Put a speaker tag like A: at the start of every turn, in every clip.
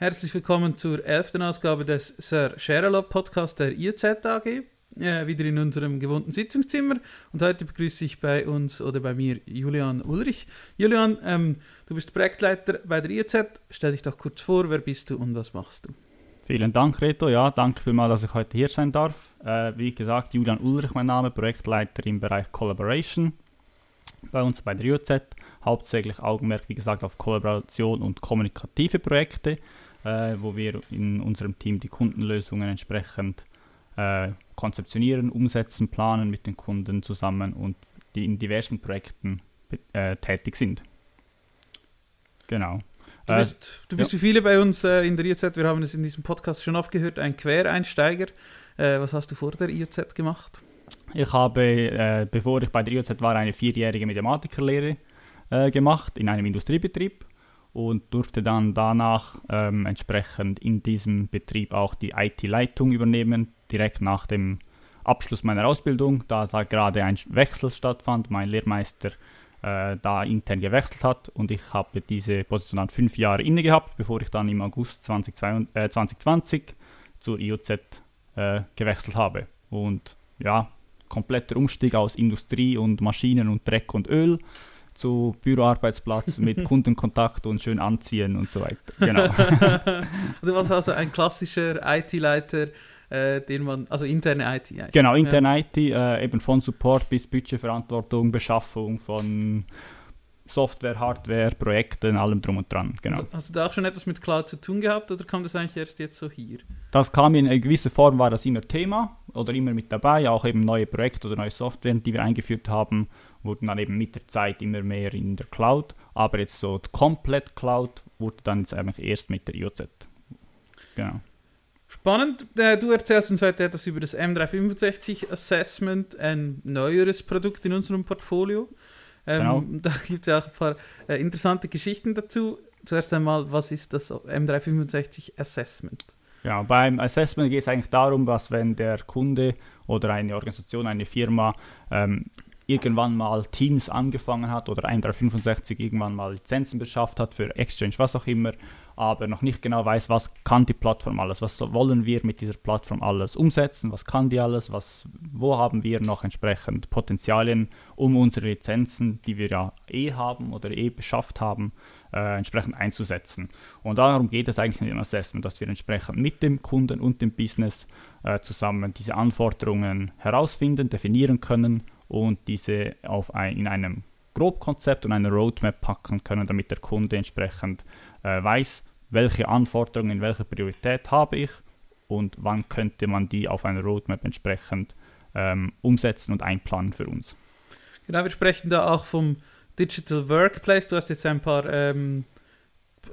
A: Herzlich willkommen zur elften Ausgabe des Sir Sherlock Podcast der IZ AG. Äh, wieder in unserem gewohnten Sitzungszimmer. Und heute begrüße ich bei uns oder bei mir Julian Ulrich. Julian, ähm, du bist Projektleiter bei der IZ. Stell dich doch kurz vor, wer bist du und was machst du?
B: Vielen Dank, Reto. Ja, danke vielmals, dass ich heute hier sein darf. Äh, wie gesagt, Julian Ulrich, mein Name, Projektleiter im Bereich Collaboration bei uns bei der IOZ. Hauptsächlich Augenmerk, wie gesagt, auf Kollaboration und kommunikative Projekte, äh, wo wir in unserem Team die Kundenlösungen entsprechend äh, konzeptionieren, umsetzen, planen mit den Kunden zusammen und die in diversen Projekten äh, tätig sind. Genau.
A: Du bist, äh, du bist ja. wie viele bei uns äh, in der IOZ, wir haben es in diesem Podcast schon oft gehört, ein Quereinsteiger. Äh, was hast du vor der IOZ gemacht?
B: Ich habe, bevor ich bei der IOZ war, eine vierjährige Mathematikerlehre gemacht in einem Industriebetrieb und durfte dann danach ähm, entsprechend in diesem Betrieb auch die IT-Leitung übernehmen, direkt nach dem Abschluss meiner Ausbildung, da da gerade ein Wechsel stattfand, mein Lehrmeister äh, da intern gewechselt hat und ich habe diese Position dann fünf Jahre inne gehabt, bevor ich dann im August 2022, äh, 2020 zur IOZ äh, gewechselt habe. Und ja, kompletter Umstieg aus Industrie und Maschinen und Dreck und Öl zu Büroarbeitsplatz mit Kundenkontakt und schön anziehen und so weiter. Genau.
A: du warst also ein klassischer IT-Leiter, äh, den man, also interne IT.
B: Eigentlich. Genau, interne ja. IT, äh, eben von Support bis Budgetverantwortung, Beschaffung von Software, Hardware, Projekten, allem drum und dran. Genau.
A: Hast du da auch schon etwas mit Cloud zu tun gehabt oder kam das eigentlich erst jetzt so hier?
B: Das kam in einer gewissen Form, war das immer Thema oder immer mit dabei, auch eben neue Projekte oder neue Software, die wir eingeführt haben, wurden dann eben mit der Zeit immer mehr in der Cloud, aber jetzt so komplett Cloud wurde dann jetzt eigentlich erst mit der IOZ.
A: Genau. Spannend, äh, du erzählst uns heute etwas über das M365 Assessment, ein neueres Produkt in unserem Portfolio. Ähm, genau. Da gibt es ja auch ein paar äh, interessante Geschichten dazu. Zuerst einmal, was ist das M365 Assessment?
B: Ja, beim Assessment geht es eigentlich darum, was wenn der Kunde oder eine Organisation, eine Firma ähm, irgendwann mal Teams angefangen hat oder M365 irgendwann mal Lizenzen beschafft hat für Exchange, was auch immer, aber noch nicht genau weiß, was kann die Plattform alles, was wollen wir mit dieser Plattform alles umsetzen, was kann die alles, was, wo haben wir noch entsprechend Potenzialien, um unsere Lizenzen, die wir ja eh haben oder eh beschafft haben, äh, entsprechend einzusetzen. Und darum geht es eigentlich in dem Assessment, dass wir entsprechend mit dem Kunden und dem Business äh, zusammen diese Anforderungen herausfinden, definieren können und diese auf ein, in einem Grobkonzept und eine Roadmap packen können, damit der Kunde entsprechend äh, weiß, welche Anforderungen in welcher Priorität habe ich und wann könnte man die auf einer Roadmap entsprechend ähm, umsetzen und einplanen für uns.
A: Genau, wir sprechen da auch vom Digital Workplace. Du hast jetzt ein paar ähm,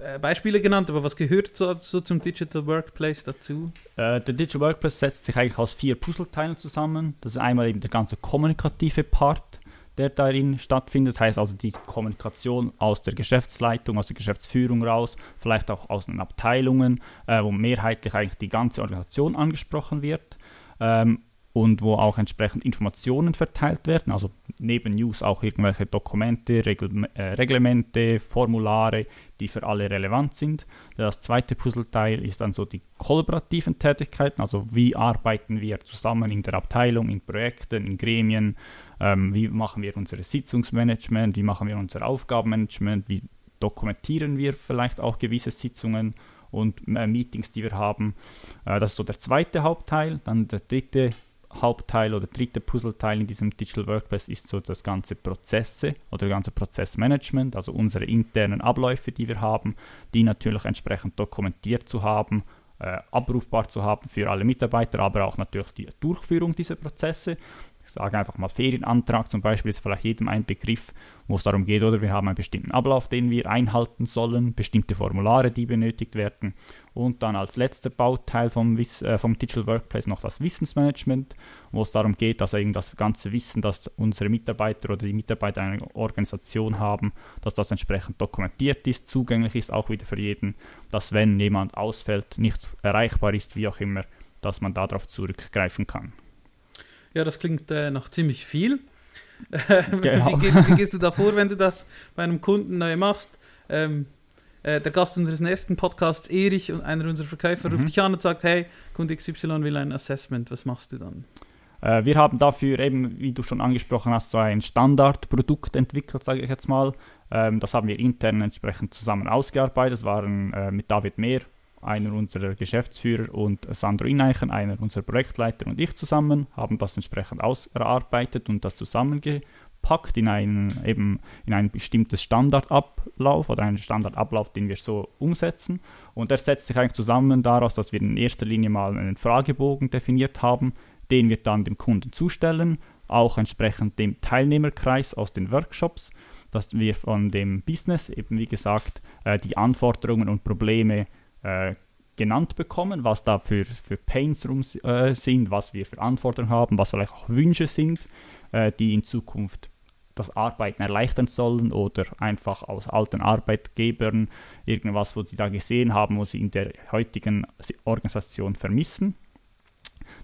A: äh, Beispiele genannt, aber was gehört so, so zum Digital Workplace dazu?
B: Äh, der Digital Workplace setzt sich eigentlich aus vier Puzzleteilen zusammen. Das ist einmal eben der ganze kommunikative Part, der darin stattfindet. Heißt also die Kommunikation aus der Geschäftsleitung, aus der Geschäftsführung raus, vielleicht auch aus den Abteilungen, äh, wo mehrheitlich eigentlich die ganze Organisation angesprochen wird. Ähm, und wo auch entsprechend Informationen verteilt werden, also neben News auch irgendwelche Dokumente, Regl äh, Reglemente, Formulare, die für alle relevant sind. Das zweite Puzzleteil ist dann so die kollaborativen Tätigkeiten, also wie arbeiten wir zusammen in der Abteilung, in Projekten, in Gremien, ähm, wie machen wir unser Sitzungsmanagement, wie machen wir unser Aufgabenmanagement, wie dokumentieren wir vielleicht auch gewisse Sitzungen und äh, Meetings, die wir haben. Äh, das ist so der zweite Hauptteil. Dann der dritte Hauptteil oder dritte Puzzleteil in diesem Digital Workplace ist so das ganze Prozesse oder ganze Prozessmanagement, also unsere internen Abläufe, die wir haben, die natürlich entsprechend dokumentiert zu haben, äh, abrufbar zu haben für alle Mitarbeiter, aber auch natürlich die Durchführung dieser Prozesse sage einfach mal Ferienantrag zum Beispiel ist vielleicht jedem ein Begriff, wo es darum geht, oder wir haben einen bestimmten Ablauf, den wir einhalten sollen, bestimmte Formulare, die benötigt werden und dann als letzter Bauteil vom, äh, vom Digital Workplace noch das Wissensmanagement, wo es darum geht, dass eben das ganze Wissen, das unsere Mitarbeiter oder die Mitarbeiter einer Organisation haben, dass das entsprechend dokumentiert ist, zugänglich ist, auch wieder für jeden, dass wenn jemand ausfällt, nicht erreichbar ist, wie auch immer, dass man darauf zurückgreifen kann.
A: Ja, das klingt äh, nach ziemlich viel. Genau. wie, wie, wie, gehst du da vor, wenn du das bei einem Kunden neu machst? Ähm, äh, der Gast unseres nächsten Podcasts, Erich, und einer unserer Verkäufer, mhm. ruft dich an und sagt, hey, Kunde XY will ein Assessment, was machst du dann?
B: Äh, wir haben dafür eben, wie du schon angesprochen hast, so ein Standardprodukt entwickelt, sage ich jetzt mal. Ähm, das haben wir intern entsprechend zusammen ausgearbeitet. Das waren äh, mit David Mehr, einer unserer Geschäftsführer, und Sandro Ineichen, einer unserer Projektleiter und ich zusammen, haben das entsprechend ausgearbeitet und das zusammengepackt in ein, eben in ein bestimmtes Standardablauf oder einen Standardablauf, den wir so umsetzen. Und der setzt sich eigentlich zusammen daraus, dass wir in erster Linie mal einen Fragebogen definiert haben, den wir dann dem Kunden zustellen, auch entsprechend dem Teilnehmerkreis aus den Workshops, dass wir von dem Business eben wie gesagt äh, die Anforderungen und Probleme äh, genannt bekommen, was da für, für Pains rum äh, sind, was wir für Anforderungen haben, was vielleicht auch Wünsche sind, äh, die in Zukunft das Arbeiten erleichtern sollen oder einfach aus alten Arbeitgebern irgendwas, wo sie da gesehen haben, wo sie in der heutigen Organisation vermissen.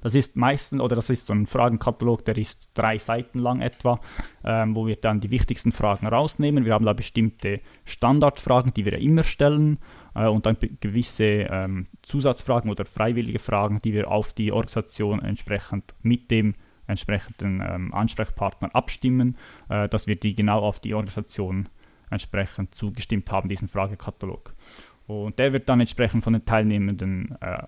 B: Das ist meistens, oder das ist so ein Fragenkatalog, der ist drei Seiten lang etwa, ähm, wo wir dann die wichtigsten Fragen rausnehmen. Wir haben da bestimmte Standardfragen, die wir immer stellen und dann gewisse ähm, Zusatzfragen oder freiwillige Fragen, die wir auf die Organisation entsprechend mit dem entsprechenden ähm, Ansprechpartner abstimmen, äh, dass wir die genau auf die Organisation entsprechend zugestimmt haben, diesen Fragekatalog. Und der wird dann entsprechend von den Teilnehmenden äh,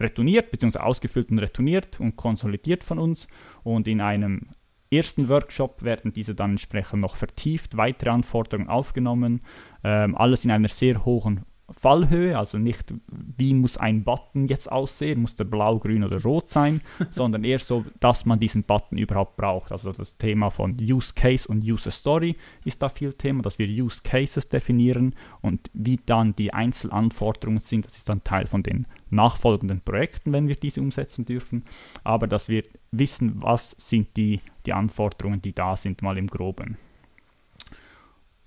B: retourniert, beziehungsweise ausgefüllt und retourniert und konsolidiert von uns. Und in einem ersten Workshop werden diese dann entsprechend noch vertieft, weitere Anforderungen aufgenommen, ähm, alles in einer sehr hohen Fallhöhe, also nicht wie muss ein Button jetzt aussehen, muss der blau, grün oder rot sein, sondern eher so, dass man diesen Button überhaupt braucht. Also das Thema von Use Case und User Story ist da viel Thema, dass wir Use Cases definieren und wie dann die Einzelanforderungen sind, das ist dann Teil von den nachfolgenden Projekten, wenn wir diese umsetzen dürfen, aber dass wir wissen, was sind die, die Anforderungen, die da sind, mal im groben.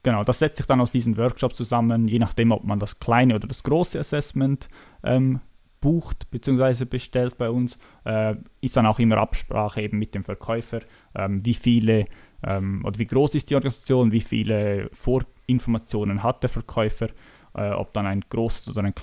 B: Genau, das setzt sich dann aus diesen Workshops zusammen, je nachdem, ob man das kleine oder das große Assessment ähm, bucht bzw. bestellt bei uns, äh, ist dann auch immer Absprache eben mit dem Verkäufer, ähm, wie viele ähm, oder wie groß ist die Organisation, wie viele Vorinformationen hat der Verkäufer, äh, ob dann ein großes oder ein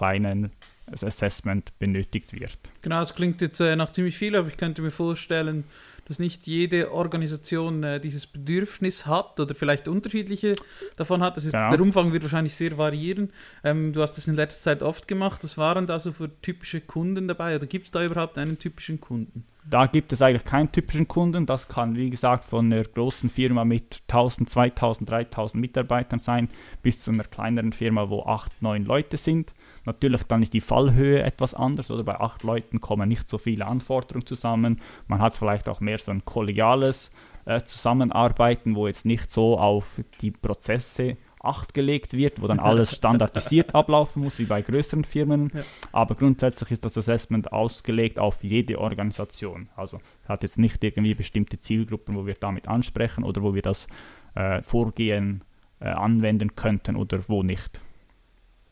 B: kleines Assessment benötigt wird.
A: Genau, es klingt jetzt äh, nach ziemlich viel, aber ich könnte mir vorstellen, dass nicht jede Organisation äh, dieses Bedürfnis hat oder vielleicht unterschiedliche davon hat. Das ist, genau. Der Umfang wird wahrscheinlich sehr variieren. Ähm, du hast das in letzter Zeit oft gemacht. Was waren da so für typische Kunden dabei oder gibt es da überhaupt einen typischen Kunden?
B: Da gibt es eigentlich keinen typischen Kunden. Das kann, wie gesagt, von einer großen Firma mit 1000, 2000, 3000 Mitarbeitern sein, bis zu einer kleineren Firma, wo 8, 9 Leute sind. Natürlich dann ist die Fallhöhe etwas anders oder bei 8 Leuten kommen nicht so viele Anforderungen zusammen. Man hat vielleicht auch mehr so ein kollegiales äh, Zusammenarbeiten, wo jetzt nicht so auf die Prozesse Acht gelegt wird, wo dann alles standardisiert ablaufen muss, wie bei größeren Firmen. Ja. Aber grundsätzlich ist das Assessment ausgelegt auf jede Organisation. Also hat jetzt nicht irgendwie bestimmte Zielgruppen, wo wir damit ansprechen oder wo wir das äh, Vorgehen äh, anwenden könnten oder wo nicht.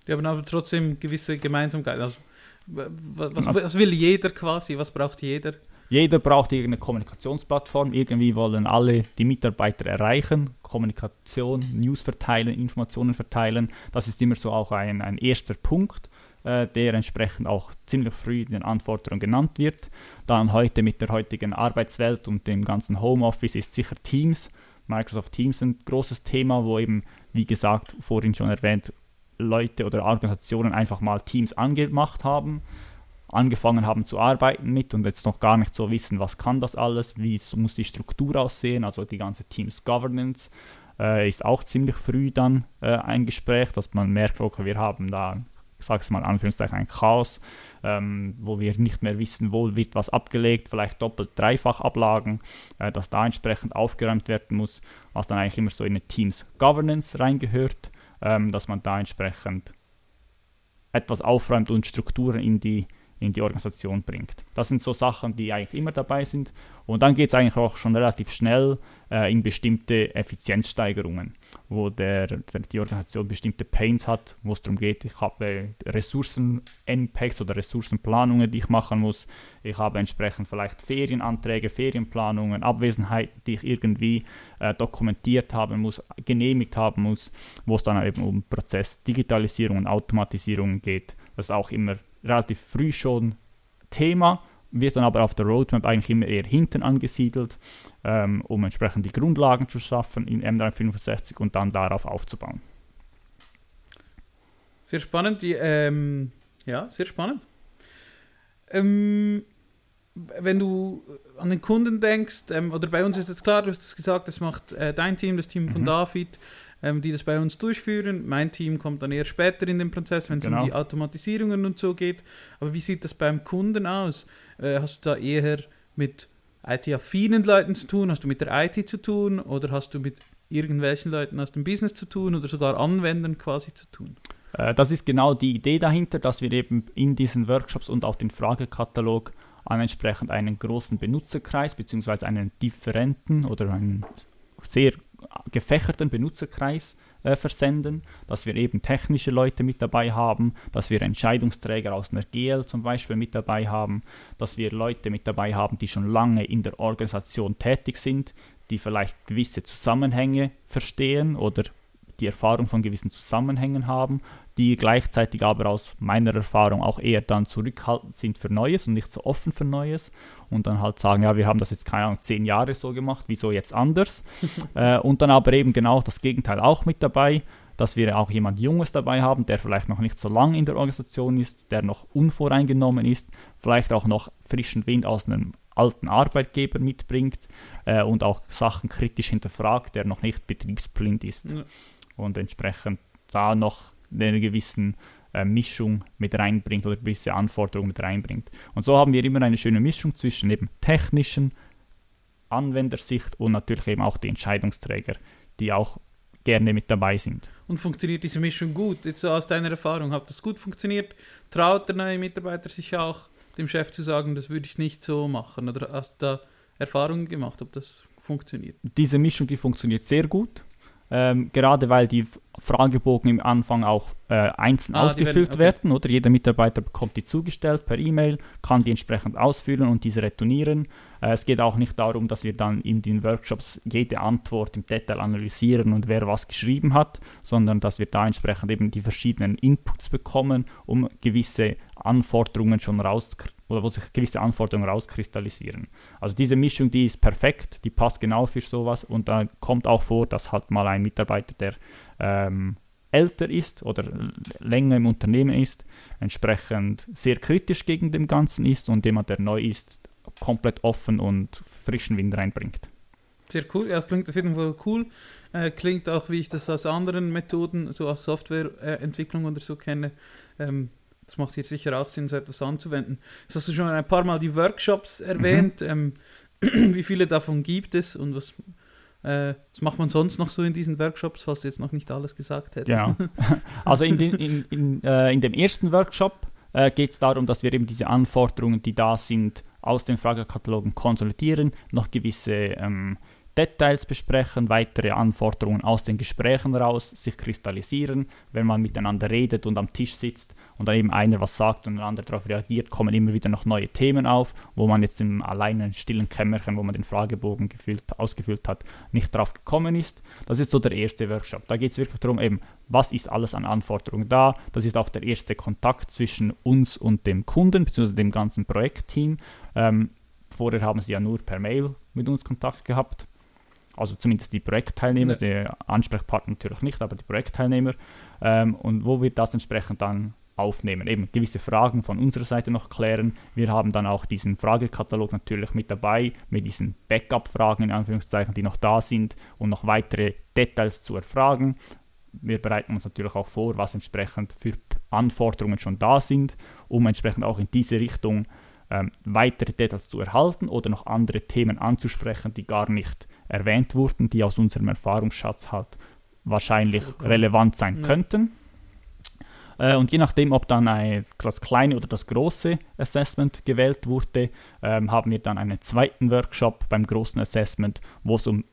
A: Ja, aber trotzdem gewisse Gemeinsamkeit. Also, was, was will jeder quasi? Was braucht jeder?
B: Jeder braucht irgendeine Kommunikationsplattform. Irgendwie wollen alle die Mitarbeiter erreichen. Kommunikation, News verteilen, Informationen verteilen. Das ist immer so auch ein, ein erster Punkt, äh, der entsprechend auch ziemlich früh in den Anforderungen genannt wird. Dann heute mit der heutigen Arbeitswelt und dem ganzen Homeoffice ist sicher Teams. Microsoft Teams ein großes Thema, wo eben, wie gesagt, vorhin schon erwähnt, Leute oder Organisationen einfach mal Teams angemacht haben angefangen haben zu arbeiten mit und jetzt noch gar nicht so wissen, was kann das alles, wie muss die Struktur aussehen, also die ganze Teams Governance äh, ist auch ziemlich früh dann äh, ein Gespräch, dass man merkt, okay, wir haben da, ich sage mal Anführungszeichen, ein Chaos, ähm, wo wir nicht mehr wissen, wo wird was abgelegt, vielleicht doppelt, dreifach Ablagen, äh, dass da entsprechend aufgeräumt werden muss, was dann eigentlich immer so in eine Teams Governance reingehört, ähm, dass man da entsprechend etwas aufräumt und Strukturen in die in die Organisation bringt. Das sind so Sachen, die eigentlich immer dabei sind. Und dann geht es eigentlich auch schon relativ schnell äh, in bestimmte Effizienzsteigerungen, wo der, der, die Organisation bestimmte Pains hat, wo es darum geht, ich habe Ressourcen-NPACs oder Ressourcenplanungen, die ich machen muss. Ich habe entsprechend vielleicht Ferienanträge, Ferienplanungen, Abwesenheiten, die ich irgendwie äh, dokumentiert haben muss, genehmigt haben muss, wo es dann eben um Prozess Digitalisierung und Automatisierung geht. Das ist auch immer relativ früh schon Thema, wird dann aber auf der Roadmap eigentlich immer eher hinten angesiedelt, ähm, um entsprechend die Grundlagen zu schaffen in M365 und dann darauf aufzubauen.
A: Sehr spannend, die, ähm, ja, sehr spannend. Ähm, wenn du an den Kunden denkst, ähm, oder bei uns ist jetzt klar, du hast es gesagt, das macht äh, dein Team, das Team von mhm. David, ähm, die das bei uns durchführen. Mein Team kommt dann eher später in den Prozess, wenn es genau. um die Automatisierungen und so geht. Aber wie sieht das beim Kunden aus? Äh, hast du da eher mit IT-affinen Leuten zu tun? Hast du mit der IT zu tun? Oder hast du mit irgendwelchen Leuten aus dem Business zu tun oder sogar Anwendern quasi zu tun?
B: Äh, das ist genau die Idee dahinter, dass wir eben in diesen Workshops und auch den Fragekatalog an entsprechend einen großen Benutzerkreis bzw. einen differenten oder einen sehr gefächerten Benutzerkreis äh, versenden, dass wir eben technische Leute mit dabei haben, dass wir Entscheidungsträger aus einer GL zum Beispiel mit dabei haben, dass wir Leute mit dabei haben, die schon lange in der Organisation tätig sind, die vielleicht gewisse Zusammenhänge verstehen oder die Erfahrung von gewissen Zusammenhängen haben, die gleichzeitig aber aus meiner Erfahrung auch eher dann zurückhaltend sind für Neues und nicht so offen für Neues und dann halt sagen, ja, wir haben das jetzt keine Ahnung, zehn Jahre so gemacht, wieso jetzt anders? äh, und dann aber eben genau das Gegenteil auch mit dabei, dass wir auch jemand Junges dabei haben, der vielleicht noch nicht so lange in der Organisation ist, der noch unvoreingenommen ist, vielleicht auch noch frischen Wind aus einem alten Arbeitgeber mitbringt äh, und auch Sachen kritisch hinterfragt, der noch nicht betriebsblind ist. Ja und entsprechend da noch eine gewisse äh, Mischung mit reinbringt oder gewisse Anforderungen mit reinbringt. Und so haben wir immer eine schöne Mischung zwischen eben technischen Anwendersicht und natürlich eben auch die Entscheidungsträger, die auch gerne mit dabei sind.
A: Und funktioniert diese Mischung gut? Jetzt so aus deiner Erfahrung, hat das gut funktioniert? Traut der neue Mitarbeiter sich auch, dem Chef zu sagen, das würde ich nicht so machen? Oder hast du da Erfahrungen gemacht, ob das funktioniert?
B: Diese Mischung, die funktioniert sehr gut ähm, gerade weil die Fragebogen im Anfang auch äh, einzeln ah, ausgefüllt werden, okay. werden, oder jeder Mitarbeiter bekommt die zugestellt per E-Mail, kann die entsprechend ausfüllen und diese retournieren. Äh, es geht auch nicht darum, dass wir dann in den Workshops jede Antwort im Detail analysieren und wer was geschrieben hat, sondern dass wir da entsprechend eben die verschiedenen Inputs bekommen, um gewisse Anforderungen schon rauszukriegen oder wo sich gewisse Anforderungen rauskristallisieren. Also diese Mischung, die ist perfekt, die passt genau für sowas und da kommt auch vor, dass halt mal ein Mitarbeiter, der ähm, älter ist oder länger im Unternehmen ist, entsprechend sehr kritisch gegen dem Ganzen ist und jemand, der neu ist, komplett offen und frischen Wind reinbringt.
A: Sehr cool, ja, es klingt auf jeden Fall cool. Äh, klingt auch, wie ich das aus anderen Methoden, so aus Softwareentwicklung oder so kenne, ähm, das macht hier sicher auch Sinn, so etwas anzuwenden. Jetzt hast du schon ein paar Mal die Workshops erwähnt. Mhm. Ähm, wie viele davon gibt es und was, äh, was macht man sonst noch so in diesen Workshops, falls du jetzt noch nicht alles gesagt hättest?
B: Genau. Also in, den, in, in, äh, in dem ersten Workshop äh, geht es darum, dass wir eben diese Anforderungen, die da sind, aus den Fragekatalogen konsolidieren, noch gewisse ähm, Details besprechen, weitere Anforderungen aus den Gesprächen raus sich kristallisieren, wenn man miteinander redet und am Tisch sitzt und dann eben einer was sagt und der andere darauf reagiert, kommen immer wieder noch neue Themen auf, wo man jetzt im alleinen stillen Kämmerchen, wo man den Fragebogen gefüllt, ausgefüllt hat, nicht drauf gekommen ist. Das ist so der erste Workshop. Da geht es wirklich darum, eben, was ist alles an Anforderungen da. Das ist auch der erste Kontakt zwischen uns und dem Kunden, beziehungsweise dem ganzen Projektteam. Ähm, vorher haben sie ja nur per Mail mit uns Kontakt gehabt also zumindest die Projektteilnehmer, ja. der Ansprechpartner natürlich nicht, aber die Projektteilnehmer, ähm, und wo wir das entsprechend dann aufnehmen. Eben gewisse Fragen von unserer Seite noch klären. Wir haben dann auch diesen Fragekatalog natürlich mit dabei, mit diesen Backup-Fragen in Anführungszeichen, die noch da sind und noch weitere Details zu erfragen. Wir bereiten uns natürlich auch vor, was entsprechend für Anforderungen schon da sind, um entsprechend auch in diese Richtung ähm, weitere Details zu erhalten oder noch andere Themen anzusprechen, die gar nicht erwähnt wurden, die aus unserem Erfahrungsschatz halt wahrscheinlich relevant sein ja. könnten. Äh, und je nachdem, ob dann ein, das kleine oder das große Assessment gewählt wurde, ähm, haben wir dann einen zweiten Workshop beim großen Assessment, wo es um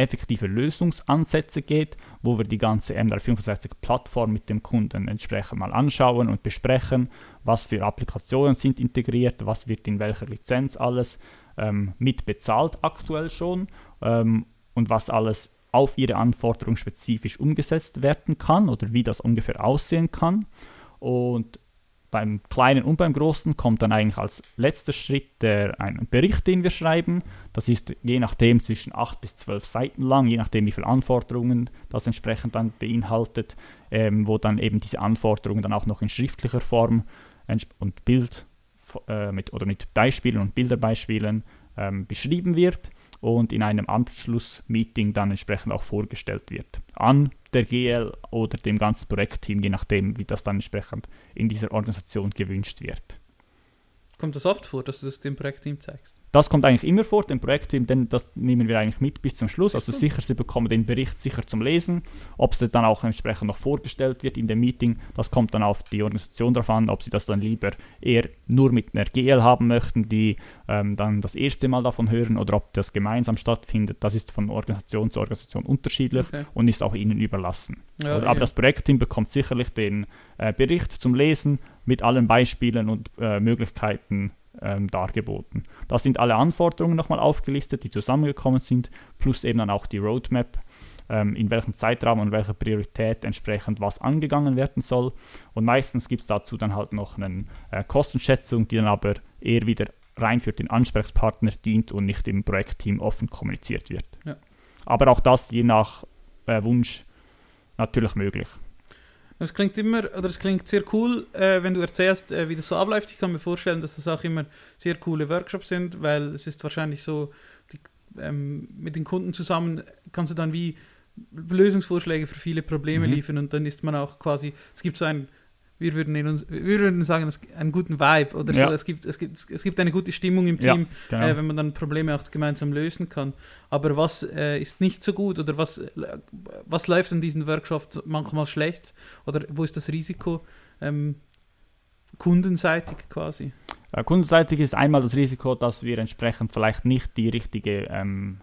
B: effektive Lösungsansätze geht, wo wir die ganze M365-Plattform mit dem Kunden entsprechend mal anschauen und besprechen, was für Applikationen sind integriert, was wird in welcher Lizenz alles ähm, mit bezahlt aktuell schon ähm, und was alles auf ihre Anforderungen spezifisch umgesetzt werden kann oder wie das ungefähr aussehen kann. Und beim Kleinen und beim Großen kommt dann eigentlich als letzter Schritt der, ein Bericht, den wir schreiben. Das ist je nachdem zwischen 8 bis 12 Seiten lang, je nachdem wie viele Anforderungen das entsprechend dann beinhaltet, ähm, wo dann eben diese Anforderungen dann auch noch in schriftlicher Form und Bild äh, mit, oder mit Beispielen und Bilderbeispielen ähm, beschrieben wird und in einem Anschlussmeeting dann entsprechend auch vorgestellt wird. An der GL oder dem ganzen Projektteam, je nachdem, wie das dann entsprechend in dieser Organisation gewünscht wird.
A: Kommt das oft vor, dass du das dem Projektteam zeigst?
B: Das kommt eigentlich immer vor, dem Projektteam, denn das nehmen wir eigentlich mit bis zum Schluss. Also sicher, Sie bekommen den Bericht sicher zum Lesen. Ob es dann auch entsprechend noch vorgestellt wird in dem Meeting, das kommt dann auf die Organisation drauf an, ob Sie das dann lieber eher nur mit einer GL haben möchten, die ähm, dann das erste Mal davon hören, oder ob das gemeinsam stattfindet. Das ist von Organisation zu Organisation unterschiedlich okay. und ist auch Ihnen überlassen. Ja, aber ja. das Projektteam bekommt sicherlich den äh, Bericht zum Lesen mit allen Beispielen und äh, Möglichkeiten ähm, dargeboten. Da sind alle Anforderungen nochmal aufgelistet, die zusammengekommen sind, plus eben dann auch die Roadmap, ähm, in welchem Zeitraum und welcher Priorität entsprechend was angegangen werden soll. Und meistens gibt es dazu dann halt noch eine äh, Kostenschätzung, die dann aber eher wieder rein für den Ansprechpartner dient und nicht im Projektteam offen kommuniziert wird. Ja. Aber auch das je nach äh, Wunsch natürlich möglich.
A: Es klingt immer, oder es klingt sehr cool, äh, wenn du erzählst, äh, wie das so abläuft. Ich kann mir vorstellen, dass das auch immer sehr coole Workshops sind, weil es ist wahrscheinlich so, die, ähm, mit den Kunden zusammen kannst du dann wie Lösungsvorschläge für viele Probleme mhm. liefern und dann ist man auch quasi, es gibt so ein wir würden, in uns, wir würden sagen, es einen guten Vibe oder ja. so. Es gibt, es, gibt, es gibt eine gute Stimmung im Team, ja, genau. äh, wenn man dann Probleme auch gemeinsam lösen kann. Aber was äh, ist nicht so gut oder was, was läuft an diesen Workshops manchmal schlecht oder wo ist das Risiko ähm, kundenseitig quasi?
B: Äh, kundenseitig ist einmal das Risiko, dass wir entsprechend vielleicht nicht die richtige ähm,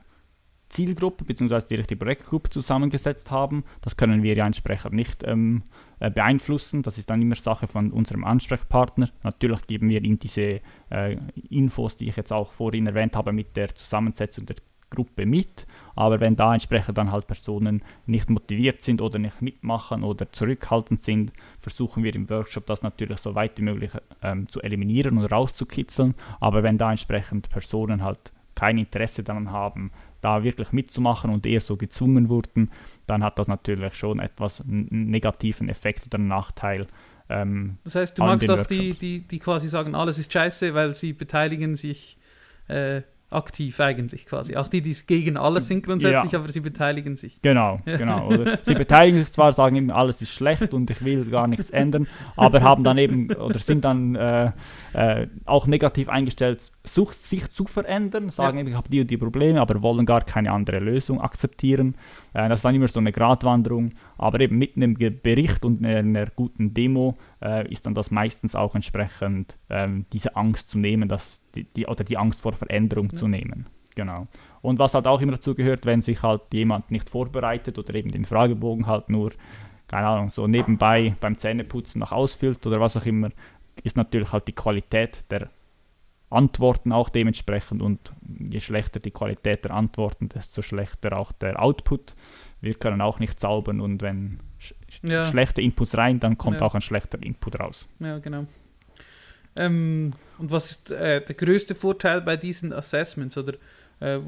B: Zielgruppe bzw. die richtige Projektgruppe zusammengesetzt haben. Das können wir ja entsprechend nicht ähm, äh, beeinflussen. Das ist dann immer Sache von unserem Ansprechpartner. Natürlich geben wir ihm diese äh, Infos, die ich jetzt auch vorhin erwähnt habe, mit der Zusammensetzung der Gruppe mit. Aber wenn da entsprechend dann halt Personen nicht motiviert sind oder nicht mitmachen oder zurückhaltend sind, versuchen wir im Workshop das natürlich so weit wie möglich ähm, zu eliminieren und rauszukitzeln. Aber wenn da entsprechend Personen halt kein Interesse daran haben, da wirklich mitzumachen und eher so gezwungen wurden, dann hat das natürlich schon etwas einen negativen Effekt oder einen Nachteil.
A: Ähm, das heißt, du magst auch die, die, die quasi sagen, alles ist scheiße, weil sie beteiligen sich äh, aktiv eigentlich quasi. Auch die, die gegen alles sind grundsätzlich, ja. aber sie beteiligen sich.
B: Genau, genau. Oder sie beteiligen sich zwar, sagen eben, alles ist schlecht und ich will gar nichts ändern, aber haben dann eben oder sind dann äh, äh, auch negativ eingestellt, sucht sich zu verändern, sagen ja. eben, ich habe die und die Probleme, aber wollen gar keine andere Lösung akzeptieren. Äh, das ist dann immer so eine Gratwanderung, aber eben mit einem Bericht und einer, einer guten Demo äh, ist dann das meistens auch entsprechend ähm, diese Angst zu nehmen, dass die, die, oder die Angst vor Veränderung ja. zu nehmen. Genau. Und was halt auch immer dazu gehört, wenn sich halt jemand nicht vorbereitet oder eben den Fragebogen halt nur, keine Ahnung, so nebenbei beim Zähneputzen noch ausfüllt oder was auch immer, ist natürlich halt die Qualität der Antworten auch dementsprechend und je schlechter die Qualität der Antworten, desto schlechter auch der Output. Wir können auch nicht zaubern und wenn sch ja. schlechte Inputs rein, dann kommt ja. auch ein schlechter Input raus.
A: Ja, genau. Ähm, und was ist äh, der größte Vorteil bei diesen Assessments oder äh,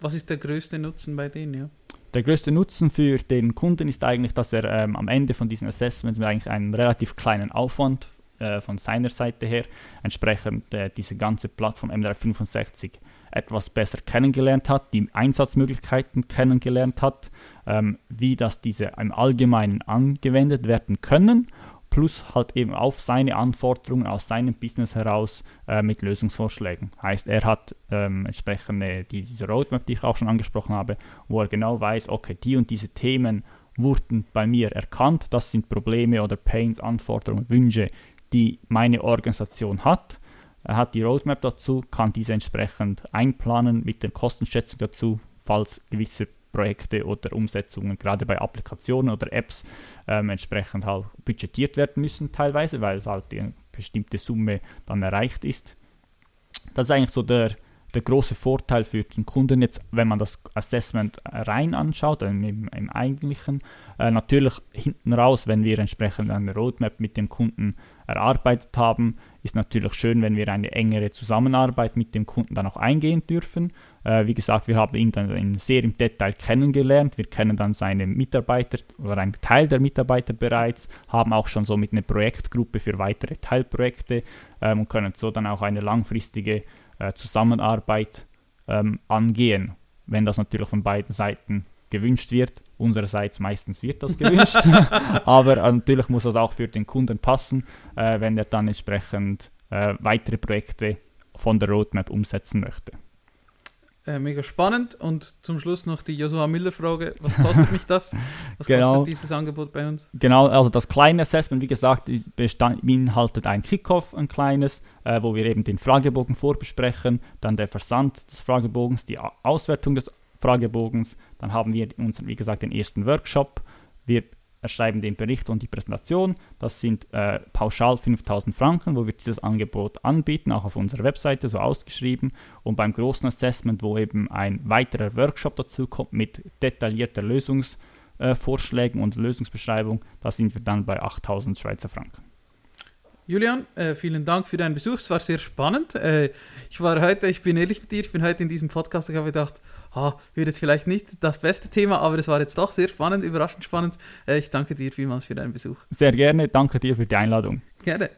A: was ist der größte Nutzen bei denen? Ja?
B: Der größte Nutzen für den Kunden ist eigentlich, dass er ähm, am Ende von diesen Assessments mit eigentlich einen relativ kleinen Aufwand äh, von seiner Seite her entsprechend äh, diese ganze Plattform M365 etwas besser kennengelernt hat, die Einsatzmöglichkeiten kennengelernt hat, ähm, wie das diese im Allgemeinen angewendet werden können plus halt eben auf seine Anforderungen aus seinem Business heraus äh, mit Lösungsvorschlägen. Heißt, er hat ähm, entsprechende diese Roadmap, die ich auch schon angesprochen habe, wo er genau weiß, okay, die und diese Themen wurden bei mir erkannt. Das sind Probleme oder Pains, Anforderungen, Wünsche, die meine Organisation hat. Er hat die Roadmap dazu, kann diese entsprechend einplanen mit den Kostenschätzungen dazu, falls gewisse Projekte oder Umsetzungen, gerade bei Applikationen oder Apps, ähm, entsprechend halt budgetiert werden müssen teilweise, weil es halt eine bestimmte Summe dann erreicht ist. Das ist eigentlich so der, der große Vorteil für den Kunden jetzt, wenn man das Assessment rein anschaut, äh, im, im eigentlichen. Äh, natürlich hinten raus, wenn wir entsprechend eine Roadmap mit dem Kunden erarbeitet haben, ist natürlich schön, wenn wir eine engere Zusammenarbeit mit dem Kunden dann auch eingehen dürfen. Äh, wie gesagt, wir haben ihn dann sehr im Detail kennengelernt. Wir kennen dann seine Mitarbeiter oder einen Teil der Mitarbeiter bereits, haben auch schon so mit einer Projektgruppe für weitere Teilprojekte ähm, und können so dann auch eine langfristige äh, Zusammenarbeit ähm, angehen, wenn das natürlich von beiden Seiten gewünscht wird. Unsererseits meistens wird das gewünscht, aber äh, natürlich muss das auch für den Kunden passen, äh, wenn er dann entsprechend äh, weitere Projekte von der Roadmap umsetzen möchte.
A: Äh, mega spannend. Und zum Schluss noch die Joshua Miller-Frage: Was kostet mich das? Was
B: genau.
A: kostet dieses Angebot bei uns?
B: Genau, also das kleine Assessment, wie gesagt, beinhaltet ein Kickoff, ein kleines, äh, wo wir eben den Fragebogen vorbesprechen, dann der Versand des Fragebogens, die Auswertung des Fragebogens, dann haben wir unseren, wie gesagt, den ersten Workshop. Wir erschreiben den Bericht und die Präsentation. Das sind äh, pauschal 5000 Franken, wo wir dieses Angebot anbieten, auch auf unserer Webseite so ausgeschrieben. Und beim großen Assessment, wo eben ein weiterer Workshop dazu kommt mit detaillierter Lösungsvorschlägen äh, und Lösungsbeschreibung, da sind wir dann bei 8000 Schweizer Franken.
A: Julian, äh, vielen Dank für deinen Besuch. Es war sehr spannend. Äh, ich war heute, ich bin ehrlich mit dir, ich bin heute in diesem Podcast, ich habe gedacht, ha, wird jetzt vielleicht nicht das beste Thema, aber es war jetzt doch sehr spannend, überraschend spannend. Äh, ich danke dir vielmals für deinen Besuch.
B: Sehr gerne, danke dir für die Einladung.
A: Gerne.